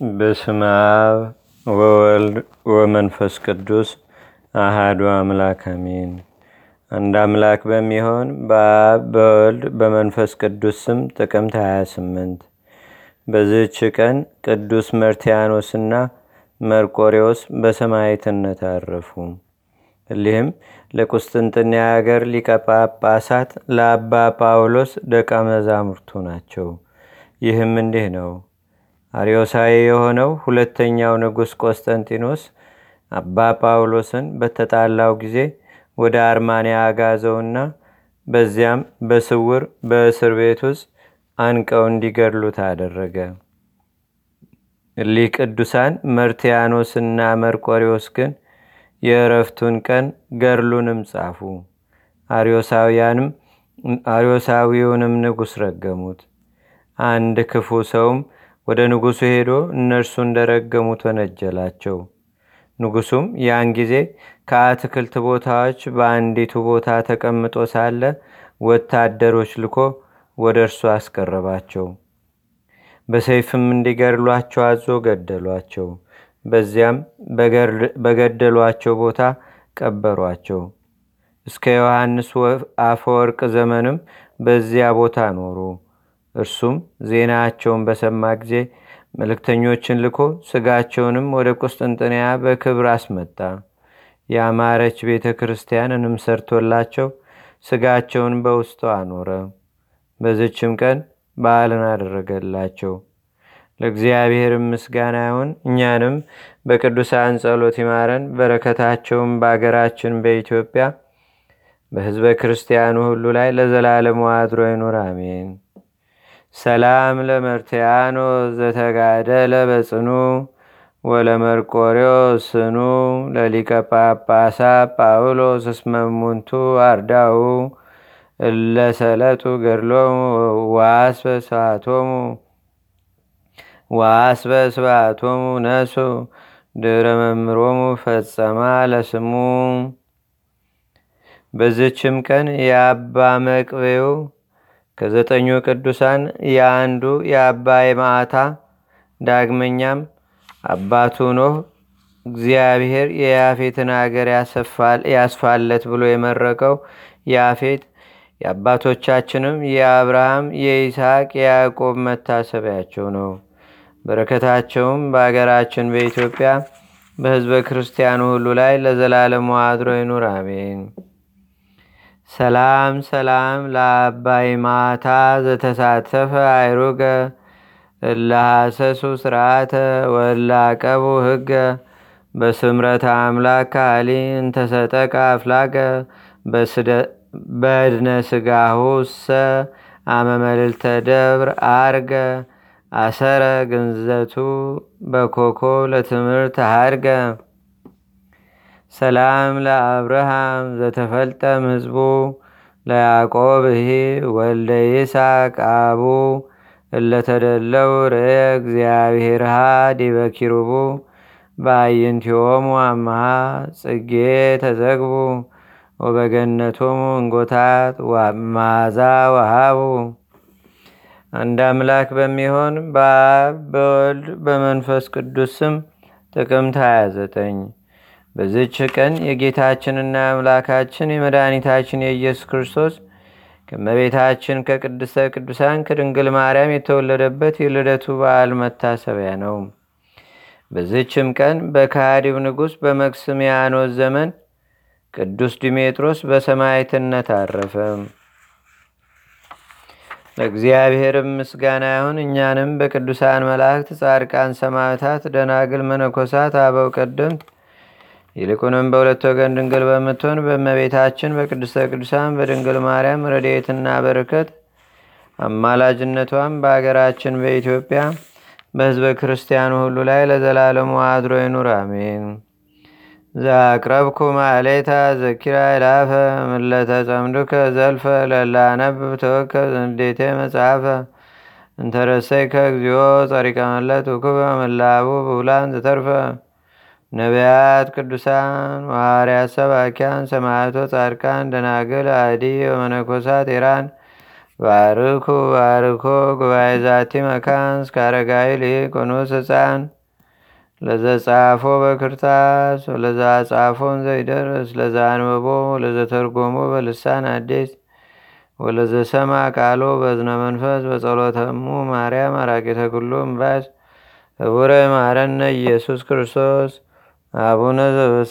በስመ አብ ወወልድ ወመንፈስ ቅዱስ አሃዱ አምላክ አሜን። አንድ አምላክ በሚሆን በአብ በወልድ በመንፈስ ቅዱስ ስም ጥቅምት 28 በዚህች ቀን ቅዱስ መርቲያኖስና መርቆሬዎስ በሰማዕትነት አረፉ። እሊህም ለቁስጥንጥንያ አገር ሊቀ ጳጳሳት ለአባ ጳውሎስ ደቀ መዛሙርቱ ናቸው። ይህም እንዲህ ነው። አርዮሳዊ የሆነው ሁለተኛው ንጉሥ ቆስጠንጢኖስ አባ ጳውሎስን በተጣላው ጊዜ ወደ አርማንያ አጋዘውና በዚያም በስውር በእስር ቤት ውስጥ አንቀው እንዲገድሉት አደረገ። እሊህ ቅዱሳን መርቲያኖስና መርቆሪዎስ ግን የእረፍቱን ቀን ገድሉንም ጻፉ። አርዮሳዊውንም ንጉሥ ረገሙት። አንድ ክፉ ሰውም ወደ ንጉሡ ሄዶ እነርሱ እንደረገሙት ወነጀላቸው። ንጉሱም ያን ጊዜ ከአትክልት ቦታዎች በአንዲቱ ቦታ ተቀምጦ ሳለ ወታደሮች ልኮ ወደ እርሱ አስቀረባቸው። በሰይፍም እንዲገድሏቸው አዞ ገደሏቸው። በዚያም በገደሏቸው ቦታ ቀበሯቸው። እስከ ዮሐንስ አፈወርቅ ዘመንም በዚያ ቦታ ኖሩ። እርሱም ዜናቸውን በሰማ ጊዜ መልእክተኞችን ልኮ ስጋቸውንም ወደ ቁስጥንጥንያ በክብር አስመጣ። ያማረች ቤተ ክርስቲያንንም ሰርቶላቸው ስጋቸውን በውስጡ አኖረ። በዝችም ቀን በዓልን አደረገላቸው። ለእግዚአብሔር ምስጋና ይሁን። እኛንም በቅዱሳን ጸሎት ይማረን። በረከታቸውም በአገራችን በኢትዮጵያ በህዝበ ክርስቲያኑ ሁሉ ላይ ለዘላለሙ አድሮ ይኑር፣ አሜን። ሰላም ለመርትያኖ ዘተጋደለ በጽኑ ወለመርቆሬዎ ስኑ ለሊቀ ጳጳሳ ጳውሎስ እስመሙንቱ አርዳው እለሰለጡ ገድሎሙ ዋስበ ስብዓቶሙ ነሱ ድረ መምሮሙ ፈጸማ ለስሙ። በዝችም ቀን የአባ መቅቤው ከዘጠኙ ቅዱሳን የአንዱ የአባ የማዕታ ዳግመኛም አባቱ ኖህ እግዚአብሔር የያፌትን አገር ያስፋለት ብሎ የመረቀው ያፌት የአባቶቻችንም የአብርሃም የይስሐቅ የያዕቆብ መታሰቢያቸው ነው። በረከታቸውም በአገራችን በኢትዮጵያ በህዝበ ክርስቲያኑ ሁሉ ላይ ለዘላለሙ አድሮ ይኑር፣ አሜን። ሰላም ሰላም ለአባይ ማታ ዘተሳተፈ አይሩገ እላሐሰሱ ስርዓተ ወላቀቡ ህገ በስምረት አምላክ ካሊ እንተሰጠቀ አፍላገ በድነ ስጋሁ ሰ አመመልልተ ደብር አርገ አሰረ ግንዘቱ በኮኮ ለትምህርት አድገ ሰላም ለአብርሃም ዘተፈልጠም ህዝቡ ለያዕቆብ ህ ወልደ ይስቅ አቡ እለተደለው ርእየ እግዚአብሔርሃ ዲበ ኪሩቡ በአይንቲሆሙ አምሃ ጽጌ ተዘግቡ ወበገነቶሙ እንጎታት ማዛ ወሃቡ። አንድ አምላክ በሚሆን በአብ በወልድ በመንፈስ ቅዱስ ስም ጥቅምት 29 በዝች ቀን የጌታችንና የአምላካችን የመድኃኒታችን የኢየሱስ ክርስቶስ ከመቤታችን ከቅድስተ ቅዱሳን ከድንግል ማርያም የተወለደበት የልደቱ በዓል መታሰቢያ ነው። በዝችም ቀን በካዲው ንጉሥ በመክስሚያኖስ ዘመን ቅዱስ ዲሜጥሮስ በሰማይትነት አረፈ። ለእግዚአብሔርም ምስጋና ይሁን። እኛንም በቅዱሳን መላእክት፣ ጻድቃን፣ ሰማዕታት፣ ደናግል፣ መነኮሳት፣ አበው ቀደምት ይልቁንም በሁለት ወገን ድንግል በምትሆን በእመቤታችን በቅድስተ ቅዱሳን በድንግል ማርያም ረድኤትና በረከት አማላጅነቷም በአገራችን በኢትዮጵያ በሕዝበ ክርስቲያኑ ሁሉ ላይ ለዘላለሙ አድሮ ይኑር፣ አሜን። ዛቅረብኩ ማሌታ ዘኪራ ይላፈ ምለተ ጸምዱከ ዘልፈ ለላነብብ ተወከ እንዴቴ መጽሐፈ እንተረሰይከ እግዚኦ ጸሪቀ መለት ውክበ መላቡ ብውላን ዘተርፈ ነቢያት፣ ቅዱሳን፣ ሐዋርያት፣ ሰባኪያን፣ ሰማዕቶ፣ ጻድቃን፣ ደናግል፣ አዲ ወመነኮሳት ኢራን ባርኩ ባርኮ ጉባኤ ዛቲ መካን እስከ አረጋዊ ሊቅ ኑስ ህፃን ለዘጻፎ በክርታስ ወለዛ ጻፎን ዘይደርስ ለዛ አንበቦ ለዘተርጎሞ በልሳን አዲስ ወለዘሰማ ቃሎ በዝነ መንፈስ በጸሎተሙ ማርያም አራቂተ ኩሉ እምባስ ህቡረ ማረነ ኢየሱስ ክርስቶስ عوون دو